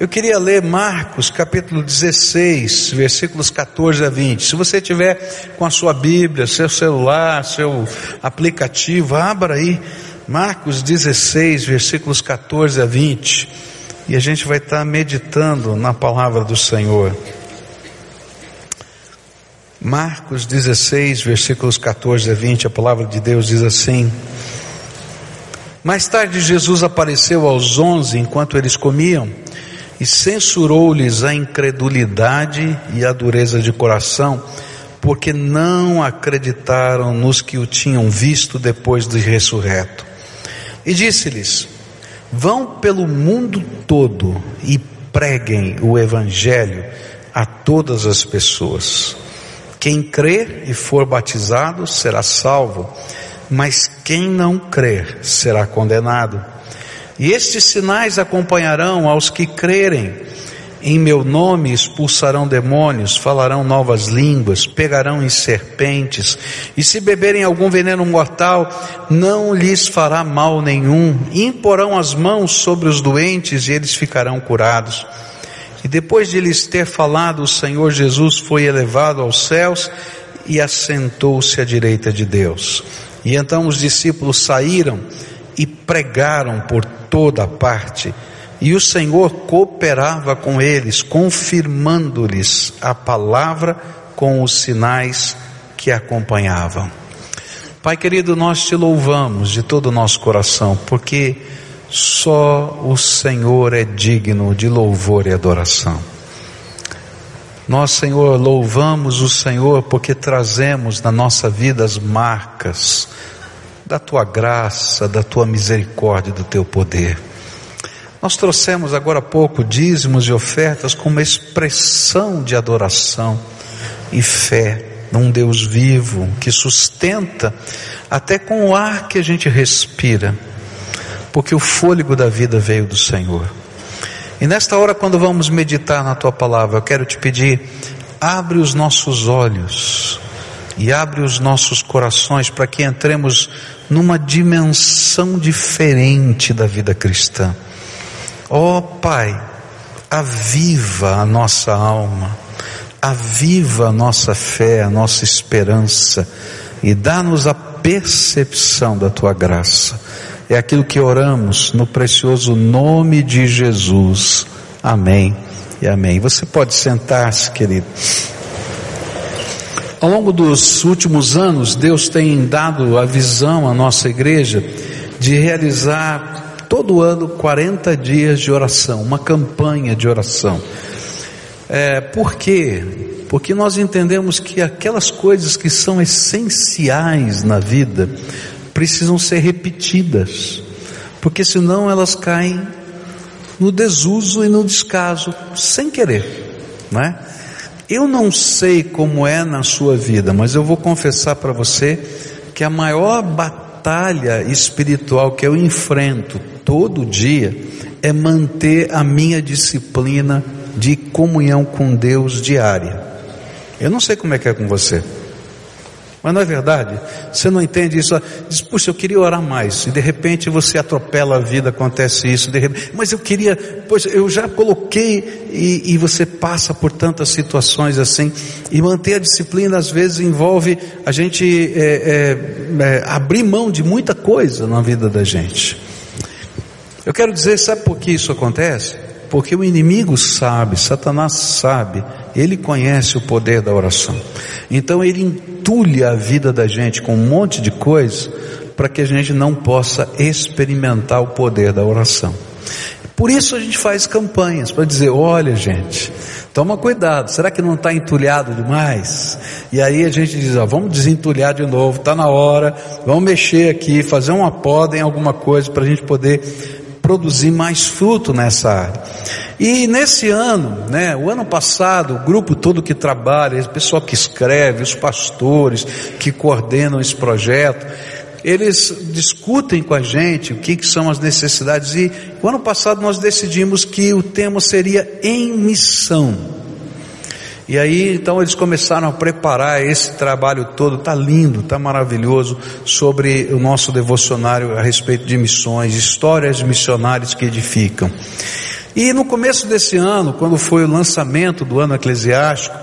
Eu queria ler Marcos capítulo 16, versículos 14 a 20. Se você tiver com a sua Bíblia, seu celular, seu aplicativo, abra aí Marcos 16, versículos 14 a 20. E a gente vai estar meditando na palavra do Senhor. Marcos 16, versículos 14 a 20, a palavra de Deus diz assim: Mais tarde Jesus apareceu aos onze enquanto eles comiam e censurou-lhes a incredulidade e a dureza de coração, porque não acreditaram nos que o tinham visto depois de ressurreto. E disse-lhes: Vão pelo mundo todo e preguem o Evangelho a todas as pessoas. Quem crer e for batizado será salvo, mas quem não crer será condenado. E estes sinais acompanharão aos que crerem. Em meu nome expulsarão demônios, falarão novas línguas, pegarão em serpentes, e se beberem algum veneno mortal, não lhes fará mal nenhum. Imporão as mãos sobre os doentes e eles ficarão curados. E depois de lhes ter falado, o Senhor Jesus foi elevado aos céus e assentou-se à direita de Deus. E então os discípulos saíram pregaram por toda parte, e o Senhor cooperava com eles, confirmando-lhes a palavra com os sinais que acompanhavam. Pai querido, nós te louvamos de todo o nosso coração, porque só o Senhor é digno de louvor e adoração. Nós, Senhor, louvamos o Senhor porque trazemos na nossa vida as marcas da tua graça, da tua misericórdia, do teu poder. Nós trouxemos agora há pouco dízimos e ofertas como expressão de adoração e fé num Deus vivo que sustenta até com o ar que a gente respira, porque o fôlego da vida veio do Senhor. E nesta hora, quando vamos meditar na tua palavra, eu quero te pedir, abre os nossos olhos e abre os nossos corações para que entremos numa dimensão diferente da vida cristã. Ó oh, Pai, aviva a nossa alma, aviva a nossa fé, a nossa esperança e dá-nos a percepção da tua graça. É aquilo que oramos no precioso nome de Jesus. Amém e amém. Você pode sentar-se, querido. Ao longo dos últimos anos, Deus tem dado a visão à nossa igreja de realizar todo ano 40 dias de oração, uma campanha de oração. É, por quê? Porque nós entendemos que aquelas coisas que são essenciais na vida precisam ser repetidas, porque senão elas caem no desuso e no descaso, sem querer, não é? Eu não sei como é na sua vida, mas eu vou confessar para você que a maior batalha espiritual que eu enfrento todo dia é manter a minha disciplina de comunhão com Deus diária. Eu não sei como é que é com você. Mas não é verdade? Você não entende isso? Diz, puxa, eu queria orar mais. E de repente você atropela a vida, acontece isso. Repente, mas eu queria, pois eu já coloquei e, e, você passa por tantas situações assim. E manter a disciplina às vezes envolve a gente é, é, é, abrir mão de muita coisa na vida da gente. Eu quero dizer, sabe por que isso acontece? Porque o inimigo sabe, Satanás sabe, ele conhece o poder da oração. Então ele entulha a vida da gente com um monte de coisa para que a gente não possa experimentar o poder da oração. Por isso a gente faz campanhas para dizer: olha, gente, toma cuidado, será que não está entulhado demais? E aí a gente diz: ó, vamos desentulhar de novo, está na hora, vamos mexer aqui, fazer uma poda em alguma coisa para a gente poder produzir mais fruto nessa área. E nesse ano, né, o ano passado, o grupo todo que trabalha, o pessoal que escreve, os pastores que coordenam esse projeto, eles discutem com a gente o que, que são as necessidades e o ano passado nós decidimos que o tema seria em missão. E aí então eles começaram a preparar esse trabalho todo, tá lindo, tá maravilhoso, sobre o nosso devocionário a respeito de missões, histórias de missionários que edificam. E no começo desse ano, quando foi o lançamento do ano eclesiástico,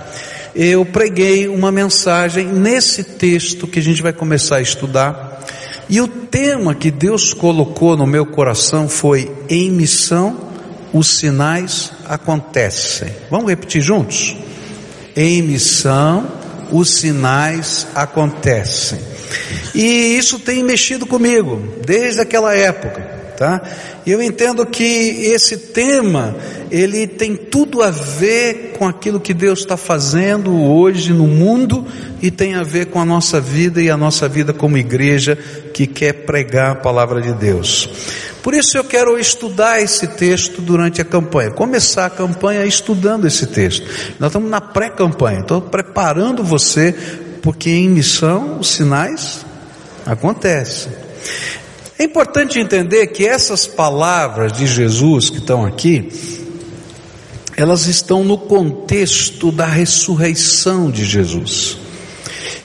eu preguei uma mensagem nesse texto que a gente vai começar a estudar. E o tema que Deus colocou no meu coração foi: em missão, os sinais acontecem. Vamos repetir juntos? Em missão, os sinais acontecem. E isso tem mexido comigo desde aquela época tá? Eu entendo que esse tema, ele tem tudo a ver com aquilo que Deus está fazendo hoje no mundo e tem a ver com a nossa vida e a nossa vida como igreja que quer pregar a palavra de Deus. Por isso eu quero estudar esse texto durante a campanha, começar a campanha estudando esse texto. Nós estamos na pré-campanha, estou preparando você, porque em missão os sinais acontecem. É importante entender que essas palavras de Jesus que estão aqui, elas estão no contexto da ressurreição de Jesus.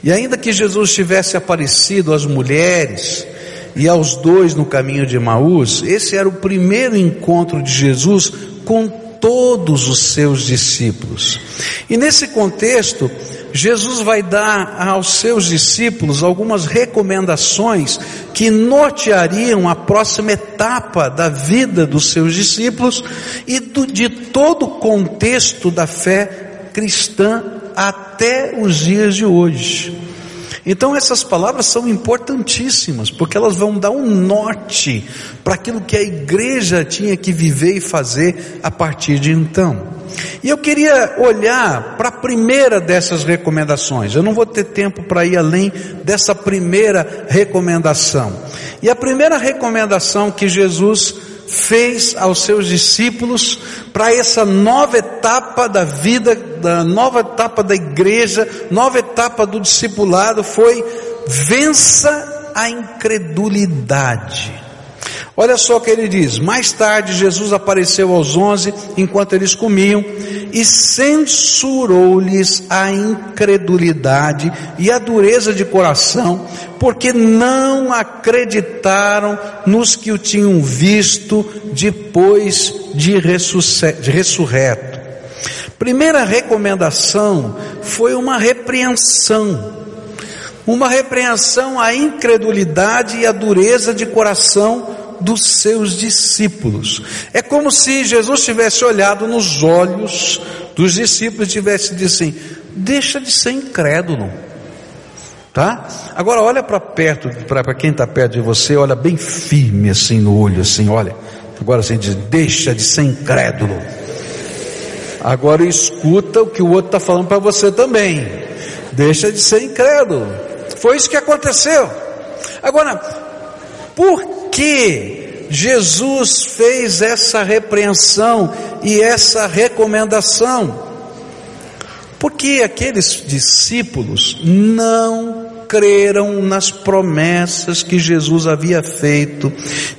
E ainda que Jesus tivesse aparecido às mulheres e aos dois no caminho de Emaús, esse era o primeiro encontro de Jesus com todos os seus discípulos. E nesse contexto, Jesus vai dar aos seus discípulos algumas recomendações que norteariam a próxima etapa da vida dos seus discípulos e do, de todo o contexto da fé cristã até os dias de hoje. Então essas palavras são importantíssimas, porque elas vão dar um norte para aquilo que a igreja tinha que viver e fazer a partir de então. E eu queria olhar para a primeira dessas recomendações. Eu não vou ter tempo para ir além dessa primeira recomendação. E a primeira recomendação que Jesus fez aos seus discípulos para essa nova etapa da vida, da nova etapa da igreja, nova etapa do discipulado foi vença a incredulidade. Olha só o que ele diz: mais tarde Jesus apareceu aos onze enquanto eles comiam e censurou-lhes a incredulidade e a dureza de coração, porque não acreditaram nos que o tinham visto depois de, de ressurreto. Primeira recomendação foi uma repreensão uma repreensão à incredulidade e à dureza de coração dos seus discípulos. É como se Jesus tivesse olhado nos olhos dos discípulos e tivesse dito assim: deixa de ser incrédulo. Tá? Agora olha para perto, para quem está perto de você, olha bem firme assim no olho, assim, olha. Agora assim diz, deixa de ser incrédulo. Agora escuta o que o outro está falando para você também. Deixa de ser incrédulo. Foi isso que aconteceu. Agora, por que Jesus fez essa repreensão e essa recomendação? Porque aqueles discípulos não creram nas promessas que Jesus havia feito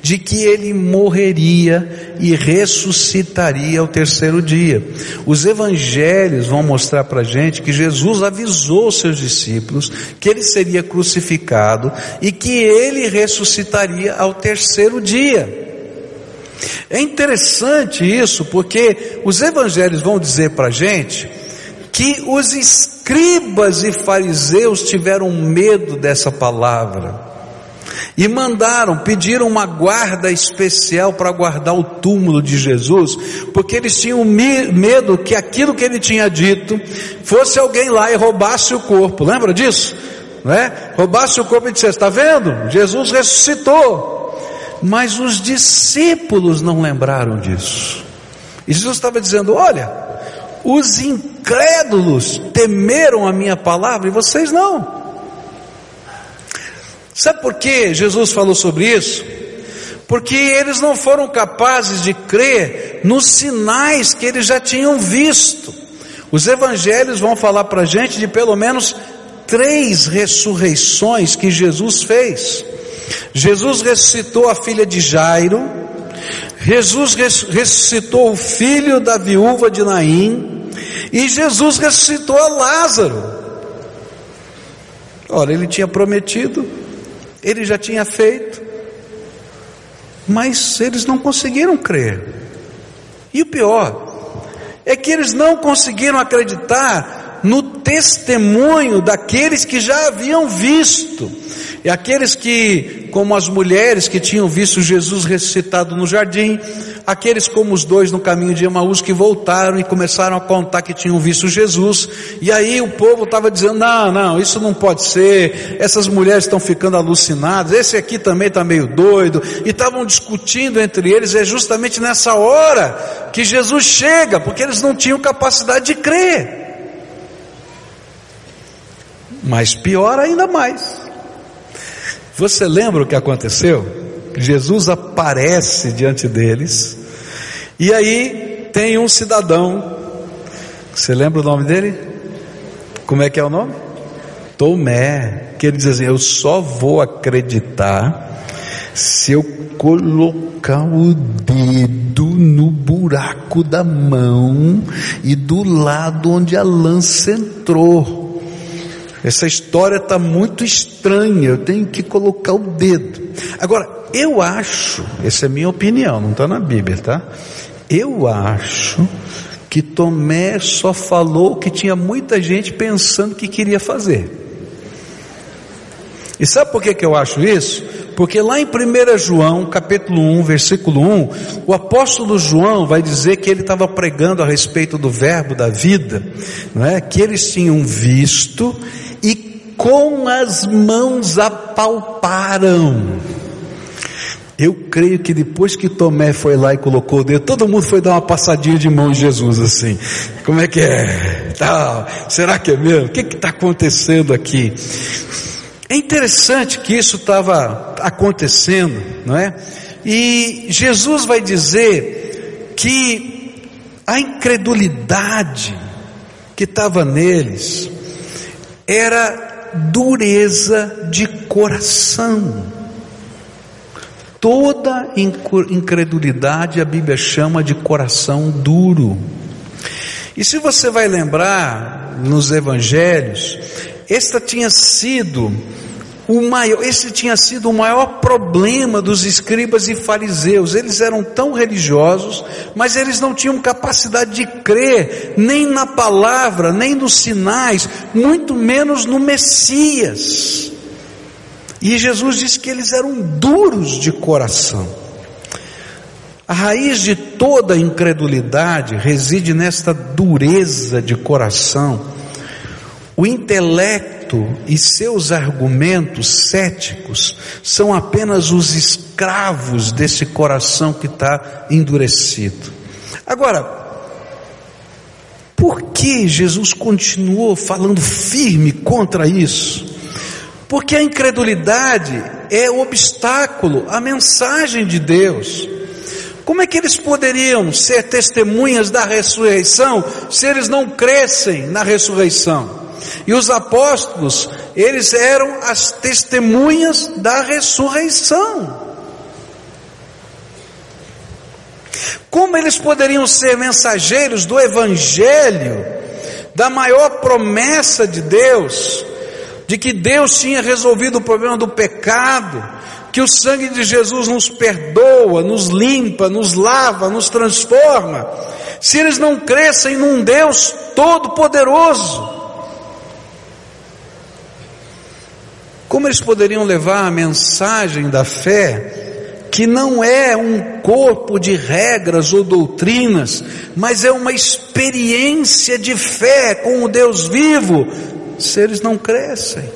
de que ele morreria e ressuscitaria ao terceiro dia. Os evangelhos vão mostrar para a gente que Jesus avisou seus discípulos que ele seria crucificado e que ele ressuscitaria ao terceiro dia. É interessante isso porque os evangelhos vão dizer para a gente que os escribas e fariseus tiveram medo dessa palavra e mandaram, pediram uma guarda especial para guardar o túmulo de Jesus, porque eles tinham medo que aquilo que ele tinha dito fosse alguém lá e roubasse o corpo. Lembra disso? Né? Roubasse o corpo e dissesse: Está vendo? Jesus ressuscitou. Mas os discípulos não lembraram disso. E Jesus estava dizendo: Olha, os incrédulos temeram a minha palavra e vocês não. Sabe por que Jesus falou sobre isso? Porque eles não foram capazes de crer nos sinais que eles já tinham visto. Os evangelhos vão falar para a gente de pelo menos três ressurreições que Jesus fez. Jesus ressuscitou a filha de Jairo, Jesus ressuscitou o filho da viúva de Naim e Jesus ressuscitou a Lázaro. Ora, ele tinha prometido, ele já tinha feito, mas eles não conseguiram crer. E o pior é que eles não conseguiram acreditar no testemunho daqueles que já haviam visto. E aqueles que, como as mulheres que tinham visto Jesus ressuscitado no jardim, aqueles como os dois no caminho de Emaús que voltaram e começaram a contar que tinham visto Jesus, e aí o povo estava dizendo: não, não, isso não pode ser, essas mulheres estão ficando alucinadas, esse aqui também está meio doido, e estavam discutindo entre eles, é justamente nessa hora que Jesus chega, porque eles não tinham capacidade de crer. Mas pior ainda mais. Você lembra o que aconteceu? Jesus aparece diante deles, e aí tem um cidadão, você lembra o nome dele? Como é que é o nome? Tomé, que ele diz assim: Eu só vou acreditar se eu colocar o dedo no buraco da mão e do lado onde a lança entrou. Essa história está muito estranha, eu tenho que colocar o dedo. Agora, eu acho, essa é minha opinião, não está na Bíblia, tá? Eu acho que Tomé só falou que tinha muita gente pensando que queria fazer. E sabe por que, que eu acho isso? Porque lá em 1 João, capítulo 1, versículo 1, o apóstolo João vai dizer que ele estava pregando a respeito do verbo da vida, não é? Que eles tinham visto e com as mãos apalparam. Eu creio que depois que Tomé foi lá e colocou o dedo, todo mundo foi dar uma passadinha de mão em Jesus assim. Como é que é? Tá, será que é mesmo? O que está acontecendo aqui? É interessante que isso estava acontecendo, não é? E Jesus vai dizer que a incredulidade que estava neles era dureza de coração. Toda incredulidade a Bíblia chama de coração duro. E se você vai lembrar nos evangelhos, esta tinha sido o maior, esse tinha sido o maior problema dos escribas e fariseus. Eles eram tão religiosos, mas eles não tinham capacidade de crer nem na palavra, nem nos sinais, muito menos no Messias. E Jesus disse que eles eram duros de coração. A raiz de toda incredulidade reside nesta dureza de coração. O intelecto e seus argumentos céticos são apenas os escravos desse coração que está endurecido. Agora, por que Jesus continuou falando firme contra isso? Porque a incredulidade é obstáculo à mensagem de Deus. Como é que eles poderiam ser testemunhas da ressurreição se eles não crescem na ressurreição? E os apóstolos, eles eram as testemunhas da ressurreição. Como eles poderiam ser mensageiros do evangelho, da maior promessa de Deus, de que Deus tinha resolvido o problema do pecado, que o sangue de Jesus nos perdoa, nos limpa, nos lava, nos transforma, se eles não crescem num Deus todo-poderoso, como eles poderiam levar a mensagem da fé, que não é um corpo de regras ou doutrinas, mas é uma experiência de fé com o Deus vivo, se eles não crescem.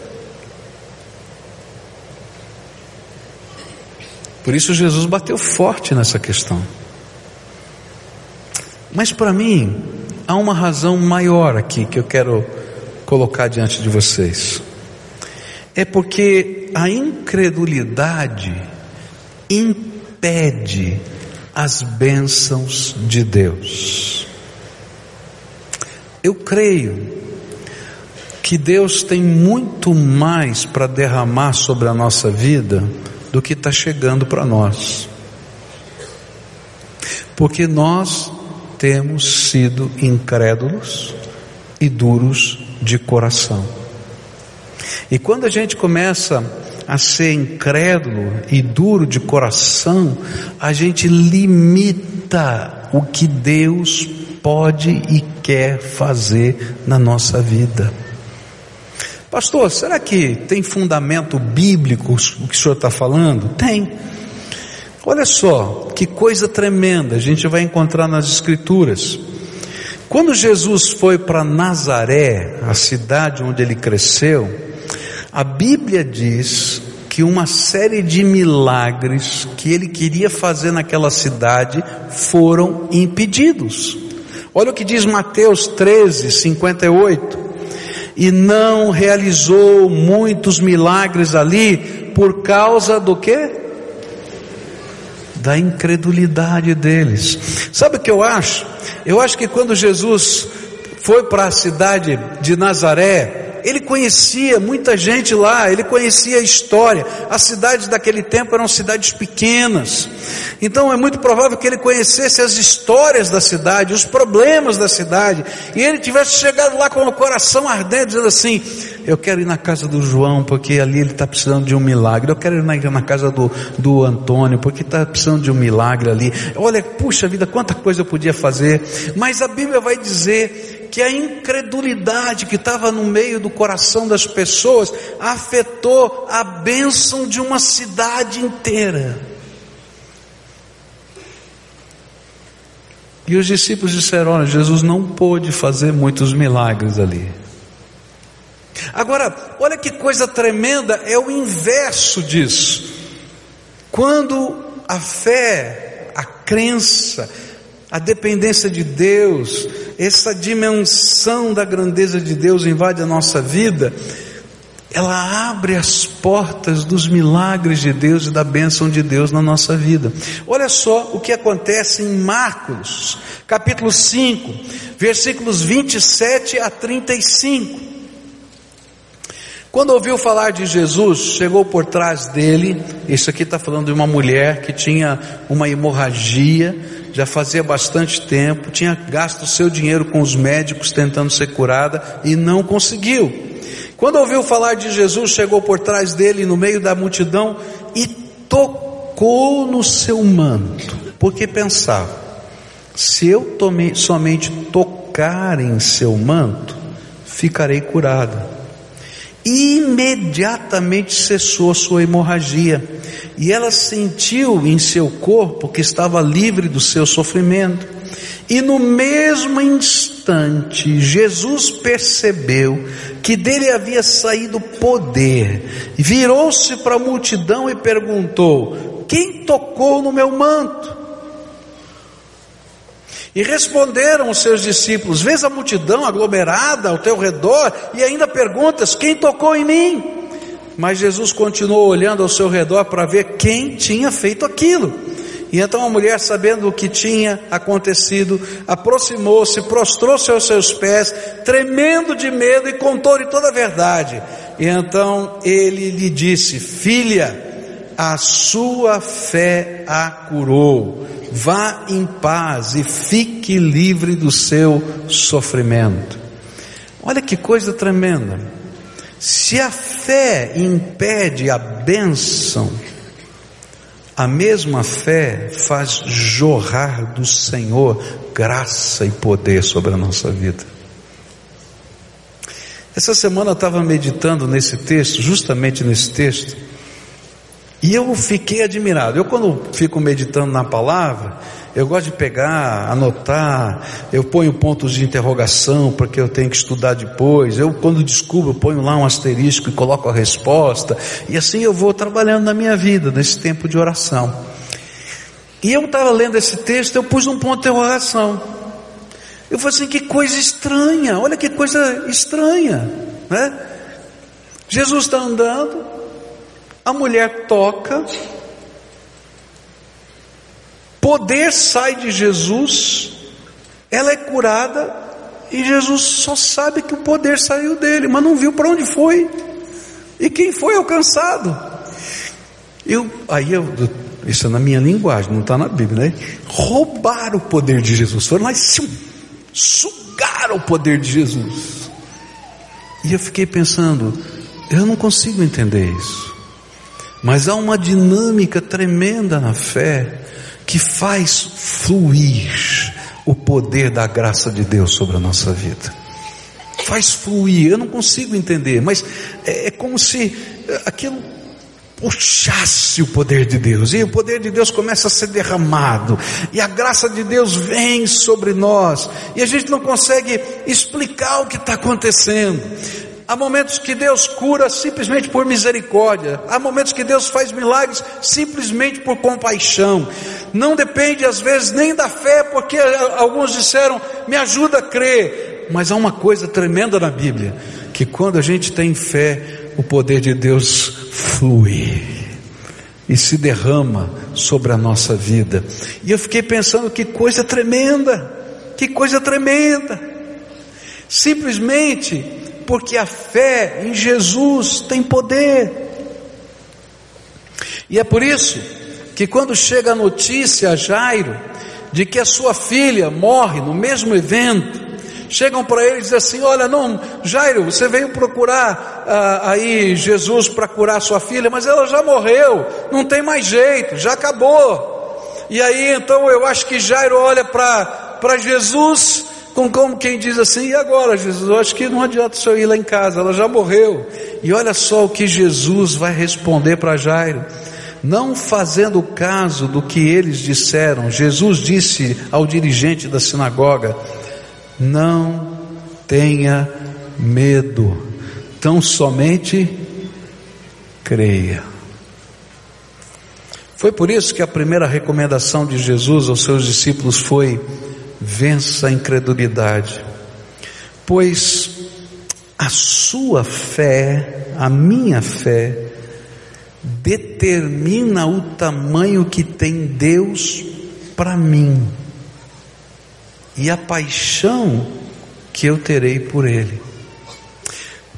Por isso Jesus bateu forte nessa questão. Mas para mim, há uma razão maior aqui que eu quero colocar diante de vocês. É porque a incredulidade impede as bênçãos de Deus. Eu creio que Deus tem muito mais para derramar sobre a nossa vida do que está chegando para nós. Porque nós temos sido incrédulos e duros de coração. E quando a gente começa a ser incrédulo e duro de coração, a gente limita o que Deus pode e quer fazer na nossa vida. Pastor, será que tem fundamento bíblico o que o senhor está falando? Tem. Olha só, que coisa tremenda a gente vai encontrar nas Escrituras. Quando Jesus foi para Nazaré, a cidade onde ele cresceu, a Bíblia diz que uma série de milagres que ele queria fazer naquela cidade foram impedidos. Olha o que diz Mateus 13, 58. E não realizou muitos milagres ali por causa do que? da incredulidade deles. Sabe o que eu acho? Eu acho que quando Jesus foi para a cidade de Nazaré, ele conhecia muita gente lá, ele conhecia a história. As cidades daquele tempo eram cidades pequenas. Então é muito provável que ele conhecesse as histórias da cidade, os problemas da cidade, e ele tivesse chegado lá com o coração ardente, dizendo assim: Eu quero ir na casa do João, porque ali ele está precisando de um milagre. Eu quero ir na, na casa do, do Antônio, porque está precisando de um milagre ali. Olha, puxa vida, quanta coisa eu podia fazer. Mas a Bíblia vai dizer que a incredulidade que estava no meio do coração das pessoas afetou a bênção de uma cidade inteira. E os discípulos disseram: Olha, Jesus não pôde fazer muitos milagres ali. Agora, olha que coisa tremenda, é o inverso disso. Quando a fé, a crença, a dependência de Deus, essa dimensão da grandeza de Deus invade a nossa vida, ela abre as portas dos milagres de Deus e da bênção de Deus na nossa vida. Olha só o que acontece em Marcos, capítulo 5, versículos 27 a 35. Quando ouviu falar de Jesus, chegou por trás dele. Isso aqui está falando de uma mulher que tinha uma hemorragia já fazia bastante tempo, tinha gasto seu dinheiro com os médicos tentando ser curada e não conseguiu. Quando ouviu falar de Jesus, chegou por trás dele no meio da multidão e tocou no seu manto, porque pensava: se eu somente tocar em seu manto, ficarei curada imediatamente cessou sua hemorragia e ela sentiu em seu corpo que estava livre do seu sofrimento. E no mesmo instante, Jesus percebeu que dele havia saído poder, virou-se para a multidão e perguntou: Quem tocou no meu manto? E responderam os seus discípulos: Vês a multidão aglomerada ao teu redor e ainda perguntas: Quem tocou em mim? Mas Jesus continuou olhando ao seu redor para ver quem tinha feito aquilo. E então a mulher, sabendo o que tinha acontecido, aproximou-se, prostrou-se aos seus pés, tremendo de medo, e contou-lhe toda a verdade. E então ele lhe disse: Filha, a sua fé a curou vá em paz e fique livre do seu sofrimento. Olha que coisa tremenda. Se a fé impede a bênção, a mesma fé faz jorrar do Senhor graça e poder sobre a nossa vida. Essa semana eu estava meditando nesse texto, justamente nesse texto, e eu fiquei admirado. Eu, quando fico meditando na palavra, eu gosto de pegar, anotar, eu ponho pontos de interrogação porque eu tenho que estudar depois. Eu, quando descubro, ponho lá um asterisco e coloco a resposta. E assim eu vou trabalhando na minha vida, nesse tempo de oração. E eu estava lendo esse texto, eu pus um ponto de interrogação. Eu falei assim: que coisa estranha, olha que coisa estranha, né? Jesus está andando, a mulher toca, poder sai de Jesus, ela é curada e Jesus só sabe que o poder saiu dele, mas não viu para onde foi e quem foi alcançado. Eu, aí eu, isso é na minha linguagem, não está na Bíblia, né? Roubaram o poder de Jesus, foram lá e sugaram o poder de Jesus. E eu fiquei pensando, eu não consigo entender isso. Mas há uma dinâmica tremenda na fé que faz fluir o poder da graça de Deus sobre a nossa vida. Faz fluir, eu não consigo entender, mas é, é como se aquilo puxasse o poder de Deus, e o poder de Deus começa a ser derramado, e a graça de Deus vem sobre nós, e a gente não consegue explicar o que está acontecendo. Há momentos que Deus cura simplesmente por misericórdia, há momentos que Deus faz milagres simplesmente por compaixão. Não depende às vezes nem da fé, porque alguns disseram, me ajuda a crer. Mas há uma coisa tremenda na Bíblia, que quando a gente tem fé, o poder de Deus flui e se derrama sobre a nossa vida. E eu fiquei pensando que coisa tremenda, que coisa tremenda. Simplesmente porque a fé em Jesus tem poder. E é por isso que quando chega a notícia a Jairo de que a sua filha morre no mesmo evento, chegam para ele e dizem assim: Olha, não, Jairo, você veio procurar ah, aí Jesus para curar sua filha, mas ela já morreu, não tem mais jeito, já acabou. E aí então eu acho que Jairo olha para Jesus com como quem diz assim: E agora, Jesus? Eu acho que não adianta o senhor ir lá em casa, ela já morreu. E olha só o que Jesus vai responder para Jairo não fazendo caso do que eles disseram, Jesus disse ao dirigente da sinagoga: não tenha medo, tão somente creia. Foi por isso que a primeira recomendação de Jesus aos seus discípulos foi: vença a incredulidade, pois a sua fé, a minha fé, determina o tamanho que tem Deus para mim e a paixão que eu terei por Ele.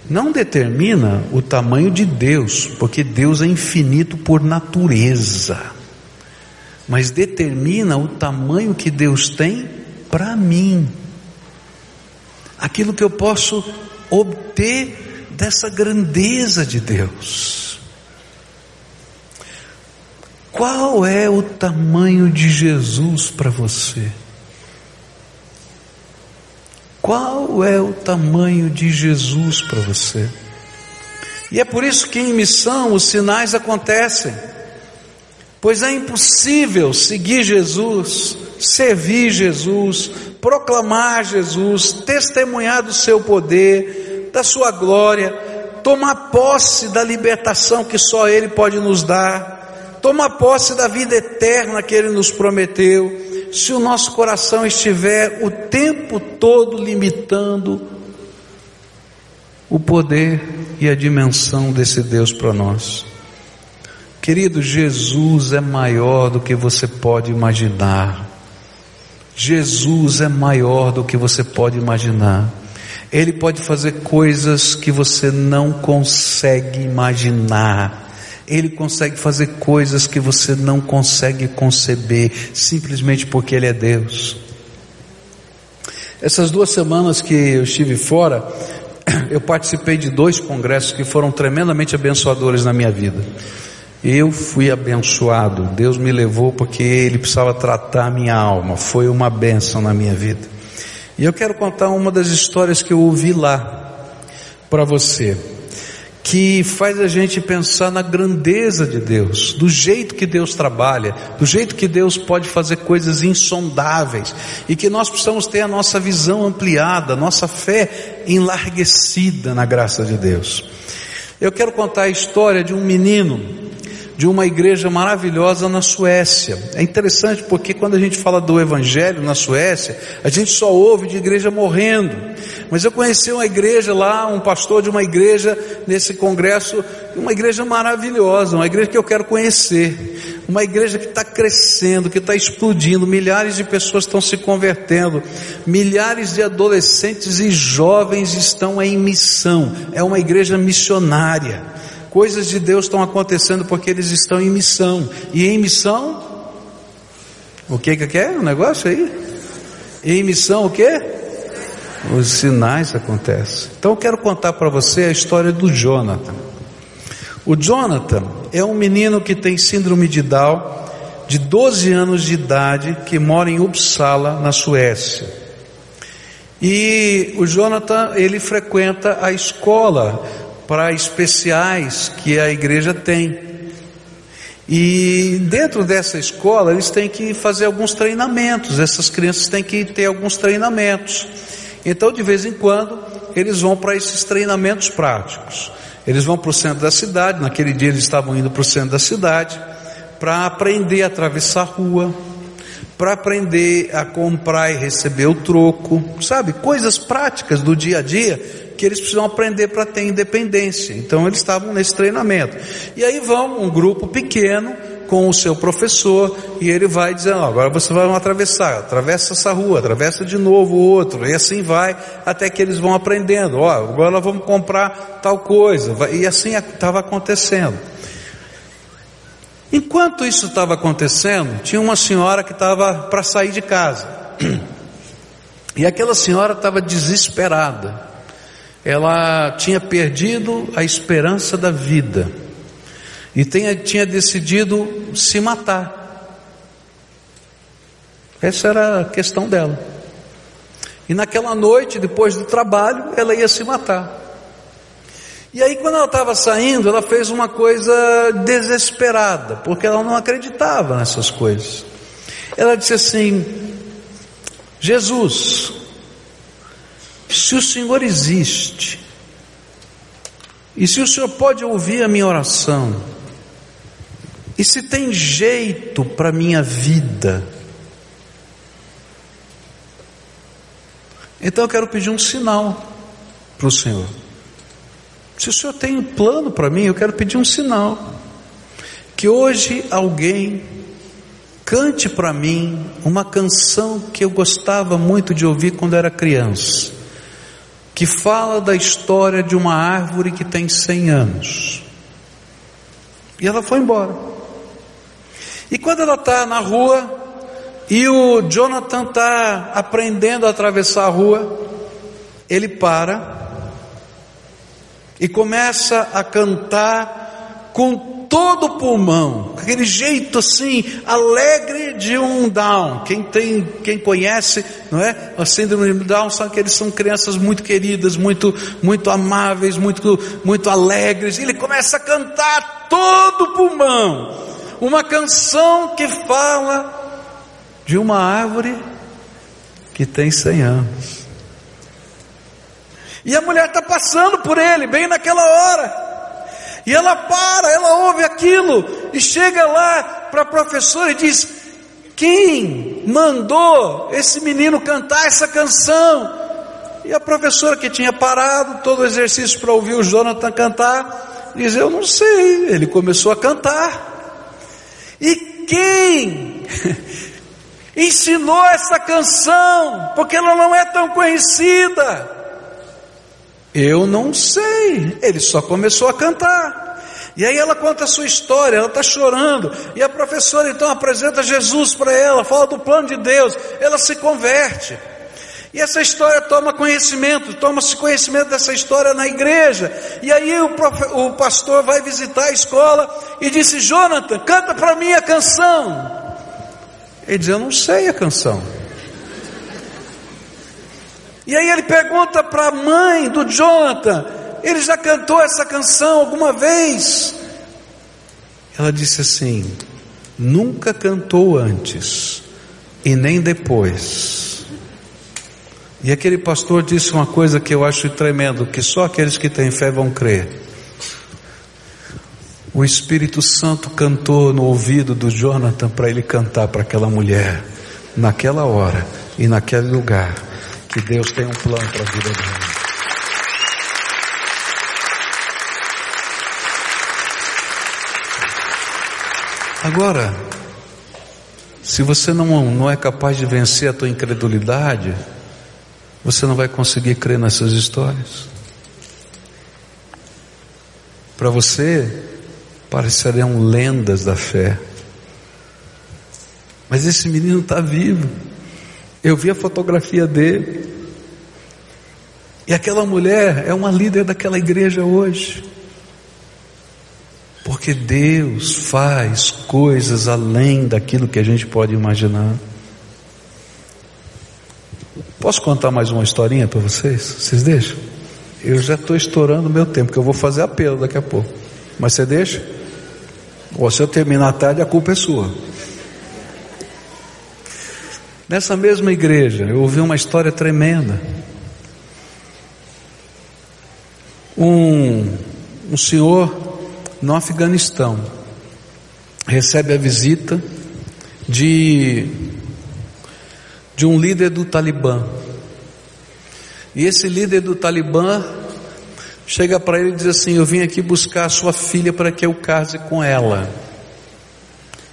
Não determina o tamanho de Deus, porque Deus é infinito por natureza, mas determina o tamanho que Deus tem para mim, aquilo que eu posso obter dessa grandeza de Deus. Qual é o tamanho de Jesus para você? Qual é o tamanho de Jesus para você? E é por isso que em missão os sinais acontecem, pois é impossível seguir Jesus, servir Jesus, proclamar Jesus, testemunhar do seu poder, da sua glória, tomar posse da libertação que só Ele pode nos dar, tomar posse da vida eterna que Ele nos prometeu se o nosso coração estiver o tempo todo limitando o poder e a dimensão desse Deus para nós. Querido, Jesus é maior do que você pode imaginar. Jesus é maior do que você pode imaginar. Ele pode fazer coisas que você não consegue imaginar. Ele consegue fazer coisas que você não consegue conceber, simplesmente porque Ele é Deus. Essas duas semanas que eu estive fora, eu participei de dois congressos que foram tremendamente abençoadores na minha vida. Eu fui abençoado, Deus me levou porque Ele precisava tratar a minha alma, foi uma bênção na minha vida. E eu quero contar uma das histórias que eu ouvi lá para você que faz a gente pensar na grandeza de Deus, do jeito que Deus trabalha, do jeito que Deus pode fazer coisas insondáveis e que nós precisamos ter a nossa visão ampliada, nossa fé enlarguecida na graça de Deus. Eu quero contar a história de um menino de uma igreja maravilhosa na Suécia. É interessante porque quando a gente fala do evangelho na Suécia, a gente só ouve de igreja morrendo. Mas eu conheci uma igreja lá, um pastor de uma igreja nesse congresso, uma igreja maravilhosa, uma igreja que eu quero conhecer. Uma igreja que está crescendo, que está explodindo, milhares de pessoas estão se convertendo, milhares de adolescentes e jovens estão em missão. É uma igreja missionária. Coisas de Deus estão acontecendo porque eles estão em missão. E em missão, o que que é o negócio aí? Em missão o que? Os sinais acontecem. Então eu quero contar para você a história do Jonathan. O Jonathan é um menino que tem síndrome de Down, de 12 anos de idade que mora em Uppsala, na Suécia. E o Jonathan, ele frequenta a escola para especiais que a igreja tem. E dentro dessa escola, eles têm que fazer alguns treinamentos, essas crianças têm que ter alguns treinamentos. Então, de vez em quando, eles vão para esses treinamentos práticos. Eles vão para o centro da cidade, naquele dia eles estavam indo para o centro da cidade, para aprender a atravessar a rua, para aprender a comprar e receber o troco, sabe? Coisas práticas do dia a dia que eles precisam aprender para ter independência. Então eles estavam nesse treinamento. E aí vão um grupo pequeno com o seu professor e ele vai dizendo, agora você vai atravessar, atravessa essa rua, atravessa de novo o outro, e assim vai até que eles vão aprendendo, ó, agora nós vamos comprar tal coisa, e assim estava acontecendo. Enquanto isso estava acontecendo, tinha uma senhora que estava para sair de casa. E aquela senhora estava desesperada. Ela tinha perdido a esperança da vida e tenha, tinha decidido se matar. Essa era a questão dela. E naquela noite, depois do trabalho, ela ia se matar. E aí, quando ela estava saindo, ela fez uma coisa desesperada, porque ela não acreditava nessas coisas. Ela disse assim: Jesus, se o Senhor existe, e se o Senhor pode ouvir a minha oração, e se tem jeito para a minha vida, então eu quero pedir um sinal para o Senhor. Se o Senhor tem um plano para mim, eu quero pedir um sinal. Que hoje alguém cante para mim uma canção que eu gostava muito de ouvir quando era criança, que fala da história de uma árvore que tem 100 anos. E ela foi embora. E quando ela está na rua e o Jonathan está aprendendo a atravessar a rua, ele para e começa a cantar com todo o pulmão, aquele jeito assim, alegre de um Down. Quem tem, quem conhece, não é? A síndrome de Down sabe que eles são crianças muito queridas, muito, muito amáveis, muito, muito alegres. E ele começa a cantar todo o pulmão uma canção que fala de uma árvore que tem 100 anos. E a mulher está passando por ele, bem naquela hora. E ela para, ela ouve aquilo e chega lá para a professora e diz: Quem mandou esse menino cantar essa canção? E a professora que tinha parado todo o exercício para ouvir o Jonathan cantar, diz: Eu não sei. Ele começou a cantar. E quem ensinou essa canção? Porque ela não é tão conhecida. Eu não sei. Ele só começou a cantar. E aí ela conta a sua história, ela está chorando. E a professora então apresenta Jesus para ela, fala do plano de Deus. Ela se converte. E essa história toma conhecimento, toma-se conhecimento dessa história na igreja. E aí o, o pastor vai visitar a escola e disse: Jonathan, canta para mim a canção. Ele diz: Eu não sei a canção. E aí ele pergunta para a mãe do Jonathan: Ele já cantou essa canção alguma vez? Ela disse assim: Nunca cantou antes e nem depois e aquele pastor disse uma coisa que eu acho tremendo, que só aqueles que têm fé vão crer. O Espírito Santo cantou no ouvido do Jonathan para ele cantar para aquela mulher, naquela hora e naquele lugar, que Deus tem um plano para a vida dela. Agora, se você não, não é capaz de vencer a tua incredulidade, você não vai conseguir crer nessas histórias. Para você, parecerão lendas da fé. Mas esse menino está vivo. Eu vi a fotografia dele. E aquela mulher é uma líder daquela igreja hoje. Porque Deus faz coisas além daquilo que a gente pode imaginar. Posso contar mais uma historinha para vocês? Vocês deixam? Eu já estou estourando o meu tempo, porque eu vou fazer apelo daqui a pouco. Mas você deixa? Ou se eu terminar tarde, a culpa é sua. Nessa mesma igreja, eu ouvi uma história tremenda. Um, um senhor no Afeganistão recebe a visita de, de um líder do Talibã. E esse líder do Talibã chega para ele e diz assim: Eu vim aqui buscar a sua filha para que eu case com ela.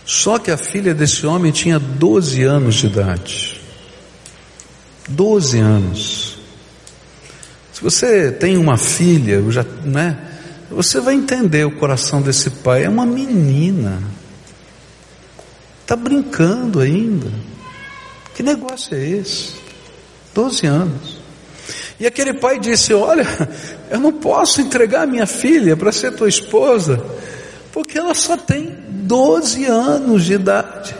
Só que a filha desse homem tinha 12 anos de idade. 12 anos. Se você tem uma filha, já, né, você vai entender o coração desse pai. É uma menina. Está brincando ainda. Que negócio é esse? 12 anos. E aquele pai disse: Olha, eu não posso entregar minha filha para ser tua esposa, porque ela só tem 12 anos de idade.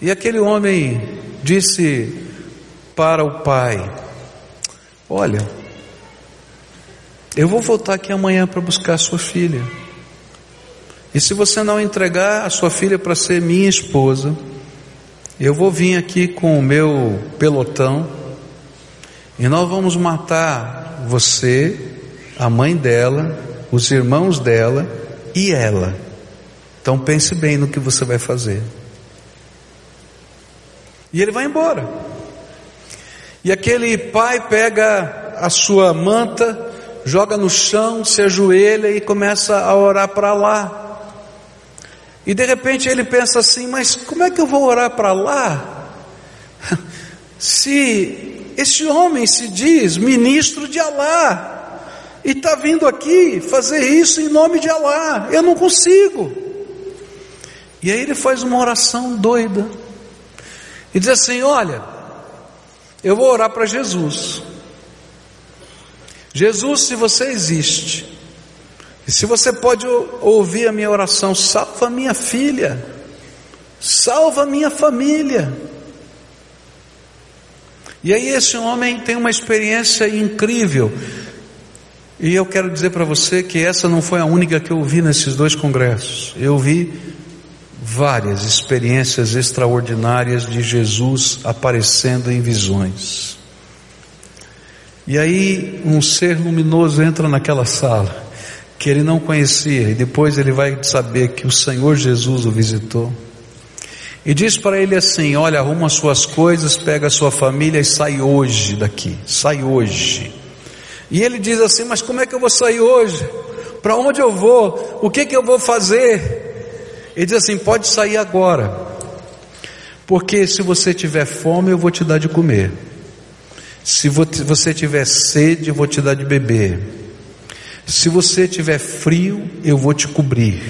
E aquele homem disse para o pai: Olha, eu vou voltar aqui amanhã para buscar a sua filha. E se você não entregar a sua filha para ser minha esposa, eu vou vir aqui com o meu pelotão e nós vamos matar você, a mãe dela, os irmãos dela e ela. Então pense bem no que você vai fazer. E ele vai embora. E aquele pai pega a sua manta, joga no chão, se ajoelha e começa a orar para lá. E de repente ele pensa assim: mas como é que eu vou orar para lá? Se esse homem se diz ministro de Alá e está vindo aqui fazer isso em nome de Alá, eu não consigo. E aí ele faz uma oração doida. E diz assim: Olha, eu vou orar para Jesus. Jesus, se você existe, e se você pode ouvir a minha oração, salva minha filha, salva minha família. E aí esse homem tem uma experiência incrível. E eu quero dizer para você que essa não foi a única que eu vi nesses dois congressos. Eu vi várias experiências extraordinárias de Jesus aparecendo em visões. E aí um ser luminoso entra naquela sala que ele não conhecia e depois ele vai saber que o Senhor Jesus o visitou. E diz para ele assim: Olha, arruma suas coisas, pega a sua família e sai hoje daqui. Sai hoje. E ele diz assim: Mas como é que eu vou sair hoje? Para onde eu vou? O que que eu vou fazer? Ele diz assim: pode sair agora, porque se você tiver fome, eu vou te dar de comer, se você tiver sede, eu vou te dar de beber, se você tiver frio, eu vou te cobrir,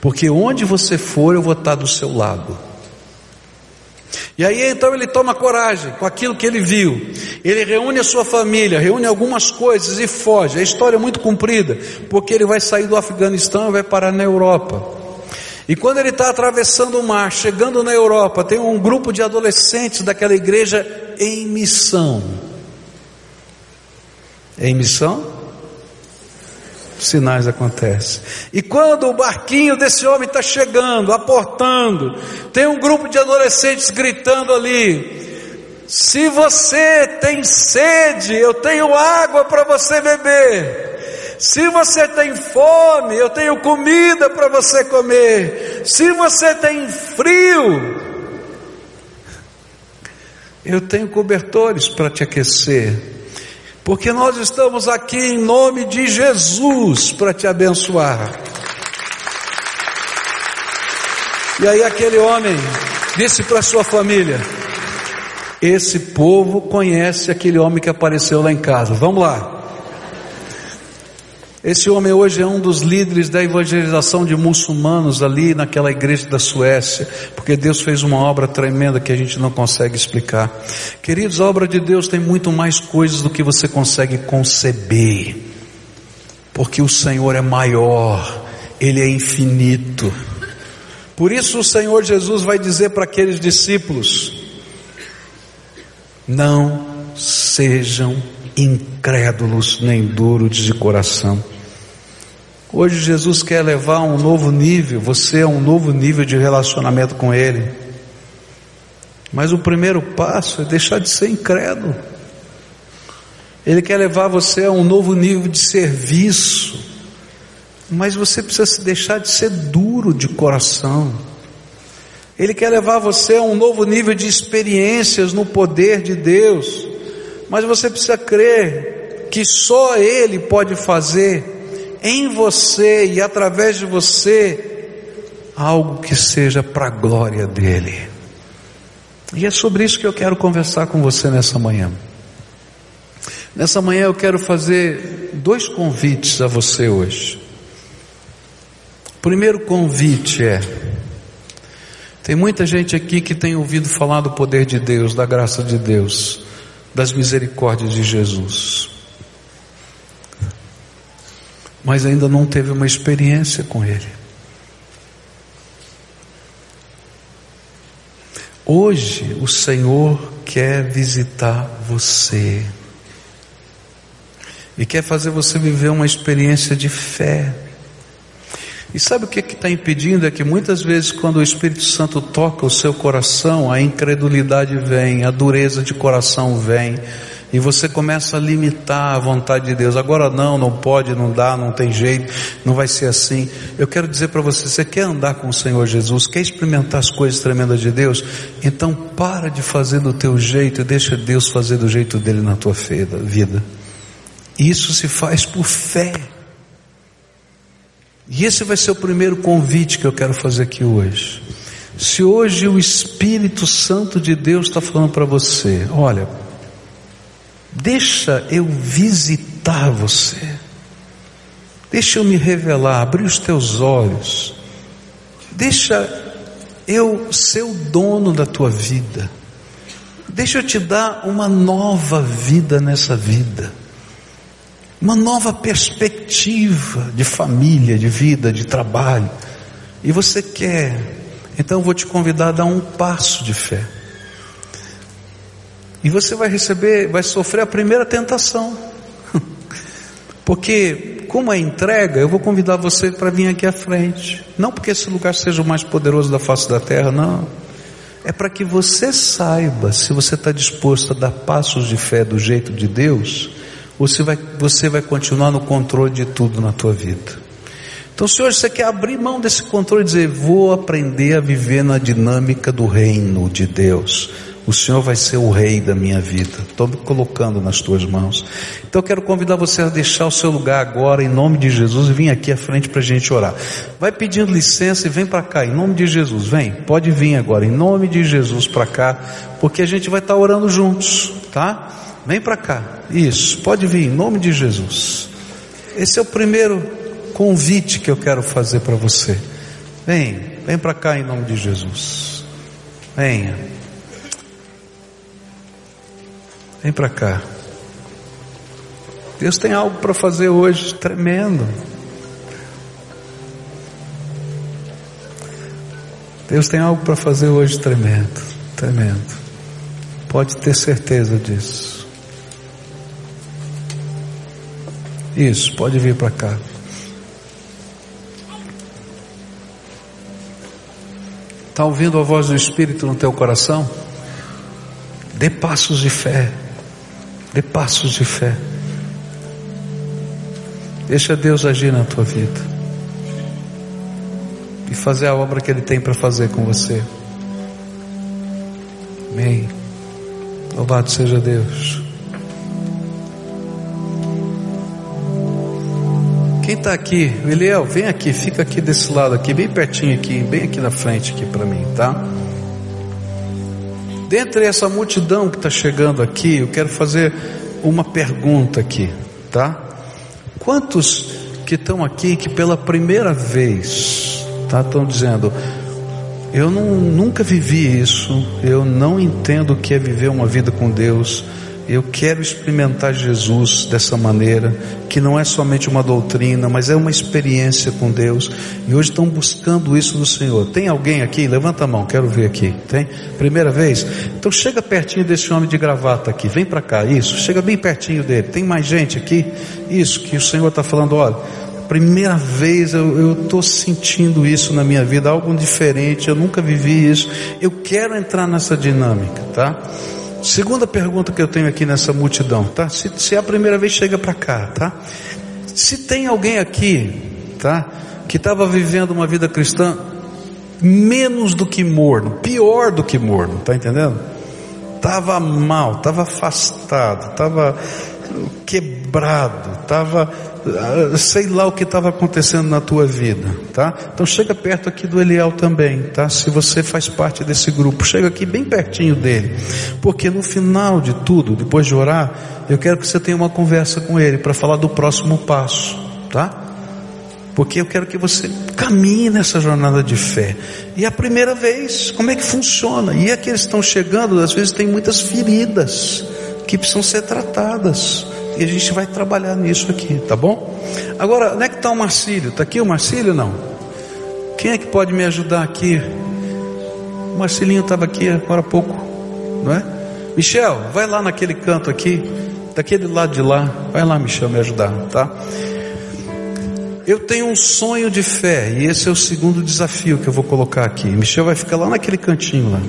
porque onde você for, eu vou estar do seu lado. E aí então ele toma coragem com aquilo que ele viu. Ele reúne a sua família, reúne algumas coisas e foge. A história é muito comprida, porque ele vai sair do Afeganistão e vai parar na Europa. E quando ele está atravessando o mar, chegando na Europa, tem um grupo de adolescentes daquela igreja em missão. Em missão? Sinais acontecem. E quando o barquinho desse homem está chegando, aportando, tem um grupo de adolescentes gritando ali: Se você tem sede, eu tenho água para você beber. Se você tem fome, eu tenho comida para você comer. Se você tem frio, eu tenho cobertores para te aquecer. Porque nós estamos aqui em nome de Jesus para te abençoar. E aí aquele homem disse para sua família: Esse povo conhece aquele homem que apareceu lá em casa. Vamos lá. Esse homem hoje é um dos líderes da evangelização de muçulmanos ali naquela igreja da Suécia, porque Deus fez uma obra tremenda que a gente não consegue explicar. Queridos, a obra de Deus tem muito mais coisas do que você consegue conceber, porque o Senhor é maior, Ele é infinito. Por isso o Senhor Jesus vai dizer para aqueles discípulos: Não sejam incrédulos nem duros de coração. Hoje Jesus quer levar a um novo nível, você a um novo nível de relacionamento com Ele. Mas o primeiro passo é deixar de ser incrédulo. Ele quer levar você a um novo nível de serviço. Mas você precisa deixar de ser duro de coração. Ele quer levar você a um novo nível de experiências no poder de Deus. Mas você precisa crer que só Ele pode fazer em você e através de você algo que seja para a glória dEle. E é sobre isso que eu quero conversar com você nessa manhã. Nessa manhã eu quero fazer dois convites a você hoje. O primeiro convite é: tem muita gente aqui que tem ouvido falar do poder de Deus, da graça de Deus, das misericórdias de Jesus, mas ainda não teve uma experiência com Ele. Hoje o Senhor quer visitar você e quer fazer você viver uma experiência de fé. E sabe o que está impedindo? É que muitas vezes, quando o Espírito Santo toca o seu coração, a incredulidade vem, a dureza de coração vem, e você começa a limitar a vontade de Deus. Agora não, não pode, não dá, não tem jeito, não vai ser assim. Eu quero dizer para você: você quer andar com o Senhor Jesus, quer experimentar as coisas tremendas de Deus? Então para de fazer do teu jeito e deixa Deus fazer do jeito dele na tua vida. Isso se faz por fé. E esse vai ser o primeiro convite que eu quero fazer aqui hoje. Se hoje o Espírito Santo de Deus está falando para você, olha, deixa eu visitar você, deixa eu me revelar, abrir os teus olhos, deixa eu ser o dono da tua vida, deixa eu te dar uma nova vida nessa vida. Uma nova perspectiva de família, de vida, de trabalho. E você quer, então eu vou te convidar a dar um passo de fé. E você vai receber, vai sofrer a primeira tentação. Porque, como é entrega, eu vou convidar você para vir aqui à frente. Não porque esse lugar seja o mais poderoso da face da terra, não. É para que você saiba se você está disposto a dar passos de fé do jeito de Deus você vai, você vai continuar no controle de tudo na tua vida. Então, se hoje você quer abrir mão desse controle e dizer, vou aprender a viver na dinâmica do reino de Deus. O Senhor vai ser o rei da minha vida. Estou me colocando nas tuas mãos. Então eu quero convidar você a deixar o seu lugar agora, em nome de Jesus, e vir aqui à frente para a gente orar. Vai pedindo licença e vem para cá, em nome de Jesus. Vem, pode vir agora, em nome de Jesus para cá, porque a gente vai estar orando juntos, tá? Vem para cá. Isso, pode vir, em nome de Jesus. Esse é o primeiro convite que eu quero fazer para você. Vem, vem para cá em nome de Jesus. Venha. Vem para cá. Deus tem algo para fazer hoje tremendo. Deus tem algo para fazer hoje tremendo, tremendo. Pode ter certeza disso. Isso, pode vir para cá. Está ouvindo a voz do Espírito no teu coração? Dê passos de fé. Dê passos de fé. Deixa Deus agir na tua vida. E fazer a obra que Ele tem para fazer com você. Amém. Louvado seja Deus. Quem está aqui? Eliel, vem aqui, fica aqui desse lado aqui, bem pertinho aqui, bem aqui na frente aqui para mim, tá? Dentre essa multidão que está chegando aqui, eu quero fazer uma pergunta aqui, tá? Quantos que estão aqui que pela primeira vez, tá? Estão dizendo, eu não, nunca vivi isso, eu não entendo o que é viver uma vida com Deus, eu quero experimentar Jesus dessa maneira, que não é somente uma doutrina, mas é uma experiência com Deus. E hoje estão buscando isso do Senhor. Tem alguém aqui? Levanta a mão, quero ver aqui. Tem? Primeira vez? Então chega pertinho desse homem de gravata aqui. Vem para cá, isso. Chega bem pertinho dele. Tem mais gente aqui? Isso que o Senhor está falando. Olha, primeira vez eu estou sentindo isso na minha vida, algo diferente. Eu nunca vivi isso. Eu quero entrar nessa dinâmica, tá? Segunda pergunta que eu tenho aqui nessa multidão, tá? Se, se é a primeira vez, chega para cá, tá? Se tem alguém aqui, tá? Que estava vivendo uma vida cristã menos do que morno, pior do que morno, tá entendendo? Tava mal, tava afastado, tava quebrado, tava sei lá o que estava acontecendo na tua vida, tá? Então chega perto aqui do Eliel também, tá? Se você faz parte desse grupo, chega aqui bem pertinho dele, porque no final de tudo, depois de orar, eu quero que você tenha uma conversa com ele para falar do próximo passo, tá? Porque eu quero que você caminhe nessa jornada de fé. E a primeira vez, como é que funciona? E aqueles que estão chegando, às vezes tem muitas feridas que precisam ser tratadas. E a gente vai trabalhar nisso aqui, tá bom? Agora, onde é que está o Marcílio? Está aqui o Marcílio não? Quem é que pode me ajudar aqui? O Marcelinho estava aqui agora há pouco, não é? Michel, vai lá naquele canto aqui, daquele lado de lá. Vai lá, Michel, me ajudar, tá? Eu tenho um sonho de fé, e esse é o segundo desafio que eu vou colocar aqui. Michel vai ficar lá naquele cantinho lá.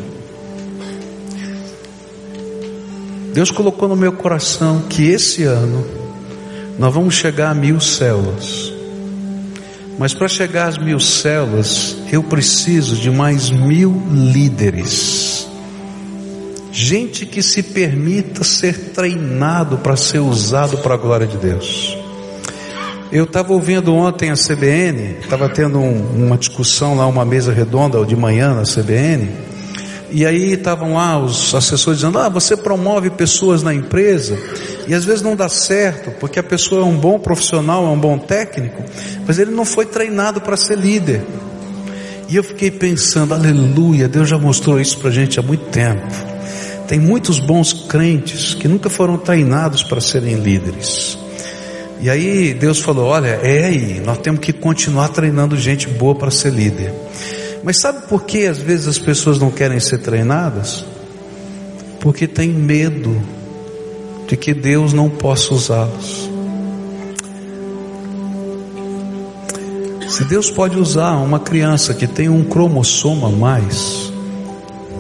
Deus colocou no meu coração que esse ano nós vamos chegar a mil células. Mas para chegar às mil células, eu preciso de mais mil líderes. Gente que se permita ser treinado para ser usado para a glória de Deus. Eu estava ouvindo ontem a CBN, estava tendo um, uma discussão lá, uma mesa redonda de manhã na CBN, e aí estavam lá os assessores dizendo: Ah, você promove pessoas na empresa, e às vezes não dá certo, porque a pessoa é um bom profissional, é um bom técnico, mas ele não foi treinado para ser líder. E eu fiquei pensando: Aleluia, Deus já mostrou isso para a gente há muito tempo. Tem muitos bons crentes que nunca foram treinados para serem líderes. E aí Deus falou: Olha, é aí, nós temos que continuar treinando gente boa para ser líder. Mas sabe por que às vezes as pessoas não querem ser treinadas? Porque tem medo de que Deus não possa usá-los. Se Deus pode usar uma criança que tem um cromossomo a mais,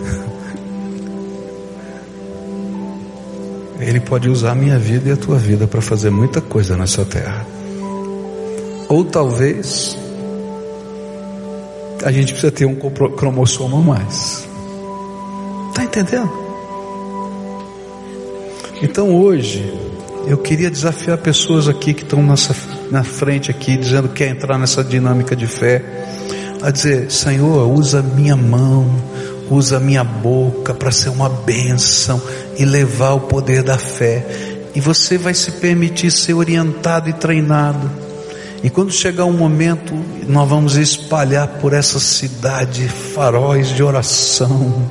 Ele pode usar a minha vida e a tua vida para fazer muita coisa nessa terra. Ou talvez a gente precisa ter um cromossomo a mais. Está entendendo? Então hoje, eu queria desafiar pessoas aqui que estão nessa, na frente aqui, dizendo que quer entrar nessa dinâmica de fé, a dizer: Senhor, usa minha mão, usa minha boca para ser uma bênção e levar o poder da fé. E você vai se permitir ser orientado e treinado e quando chegar um momento, nós vamos espalhar por essa cidade faróis de oração,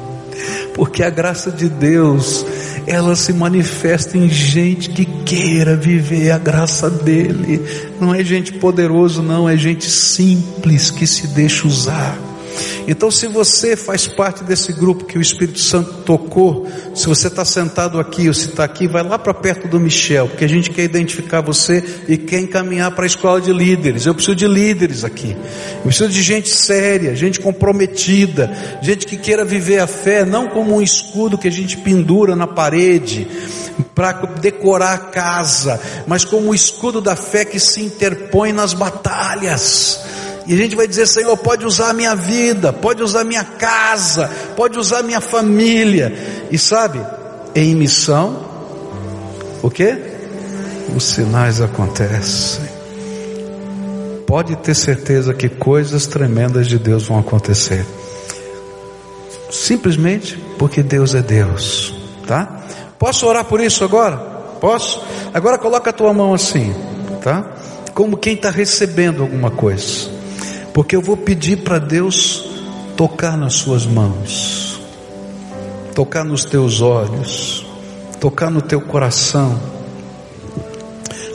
porque a graça de Deus, ela se manifesta em gente que queira viver a graça dele. Não é gente poderoso, não, é gente simples que se deixa usar. Então, se você faz parte desse grupo que o Espírito Santo tocou, se você está sentado aqui ou se está aqui, vai lá para perto do Michel, porque a gente quer identificar você e quer encaminhar para a escola de líderes. Eu preciso de líderes aqui. Eu preciso de gente séria, gente comprometida, gente que queira viver a fé não como um escudo que a gente pendura na parede para decorar a casa, mas como o escudo da fé que se interpõe nas batalhas e a gente vai dizer, Senhor, pode usar a minha vida, pode usar a minha casa, pode usar a minha família. E sabe, em missão, o que? Os sinais acontecem. Pode ter certeza que coisas tremendas de Deus vão acontecer. Simplesmente porque Deus é Deus, tá? Posso orar por isso agora? Posso? Agora coloca a tua mão assim, tá? Como quem está recebendo alguma coisa porque eu vou pedir para Deus tocar nas suas mãos, tocar nos teus olhos, tocar no teu coração,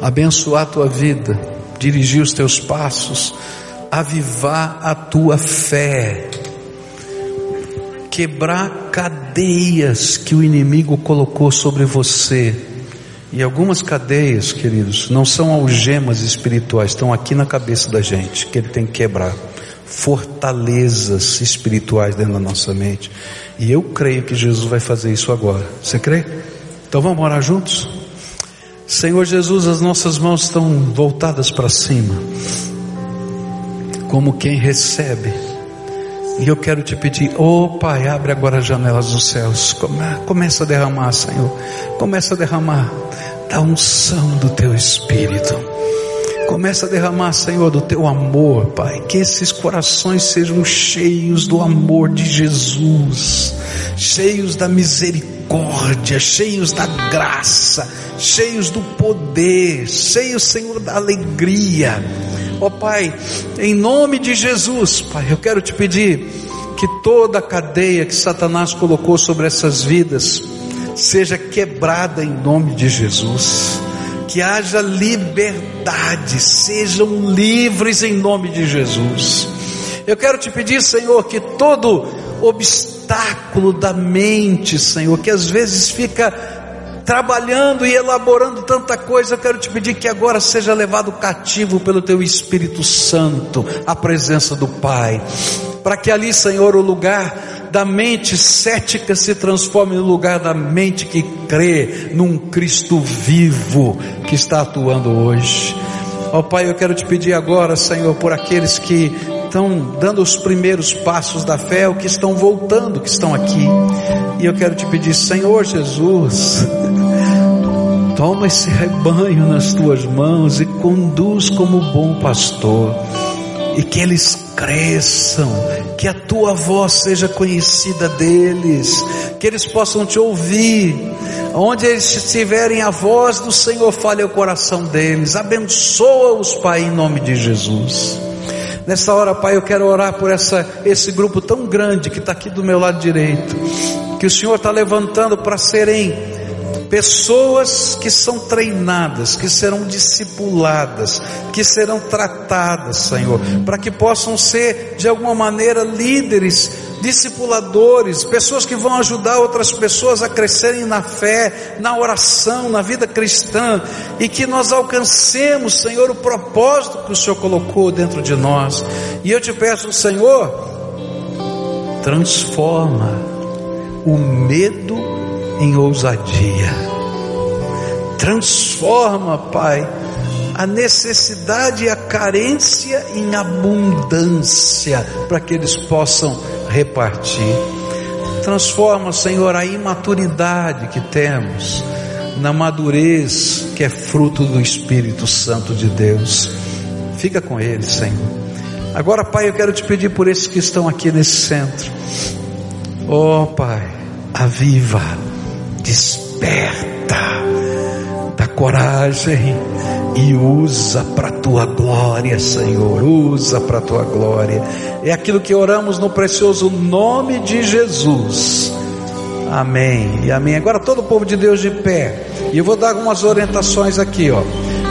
abençoar a tua vida, dirigir os teus passos, avivar a tua fé, quebrar cadeias que o inimigo colocou sobre você. E algumas cadeias, queridos, não são algemas espirituais, estão aqui na cabeça da gente, que ele tem que quebrar. Fortalezas espirituais dentro da nossa mente. E eu creio que Jesus vai fazer isso agora. Você crê? Então vamos orar juntos? Senhor Jesus, as nossas mãos estão voltadas para cima, como quem recebe. E eu quero te pedir, oh Pai, abre agora as janelas dos céus, começa a derramar, Senhor, começa a derramar da unção do Teu Espírito. Começa a derramar, Senhor, do teu amor, Pai. Que esses corações sejam cheios do amor de Jesus, cheios da misericórdia, cheios da graça, cheios do poder, cheios, Senhor, da alegria. Ó oh, Pai, em nome de Jesus, Pai, eu quero te pedir que toda a cadeia que Satanás colocou sobre essas vidas seja quebrada em nome de Jesus que haja liberdade, sejam livres em nome de Jesus. Eu quero te pedir, Senhor, que todo obstáculo da mente, Senhor, que às vezes fica trabalhando e elaborando tanta coisa, eu quero te pedir que agora seja levado cativo pelo teu Espírito Santo, à presença do Pai, para que ali, Senhor, o lugar da mente cética se transforme no lugar da mente que crê num Cristo vivo que está atuando hoje. Ó oh, Pai, eu quero te pedir agora, Senhor, por aqueles que estão dando os primeiros passos da fé, ou que estão voltando, que estão aqui. E eu quero te pedir, Senhor Jesus, toma esse rebanho nas tuas mãos e conduz como bom pastor e que eles cresçam, que a tua voz seja conhecida deles, que eles possam te ouvir, onde eles estiverem, a voz do Senhor fale ao coração deles, abençoa-os, Pai, em nome de Jesus. Nessa hora, Pai, eu quero orar por essa, esse grupo tão grande que está aqui do meu lado direito, que o Senhor está levantando para serem pessoas que são treinadas, que serão discipuladas, que serão tratadas, Senhor, para que possam ser de alguma maneira líderes, discipuladores, pessoas que vão ajudar outras pessoas a crescerem na fé, na oração, na vida cristã, e que nós alcancemos, Senhor, o propósito que o Senhor colocou dentro de nós. E eu te peço, Senhor, transforma o medo em ousadia. Transforma, Pai, a necessidade e a carência em abundância, para que eles possam repartir. Transforma, Senhor, a imaturidade que temos na madurez que é fruto do Espírito Santo de Deus. Fica com eles, Senhor. Agora, Pai, eu quero te pedir por esses que estão aqui nesse centro. Oh, Pai, aviva desperta, dá coragem e usa para tua glória, Senhor, usa para tua glória. É aquilo que oramos no precioso nome de Jesus. Amém. E amém. Agora todo o povo de Deus de pé. E eu vou dar algumas orientações aqui, ó.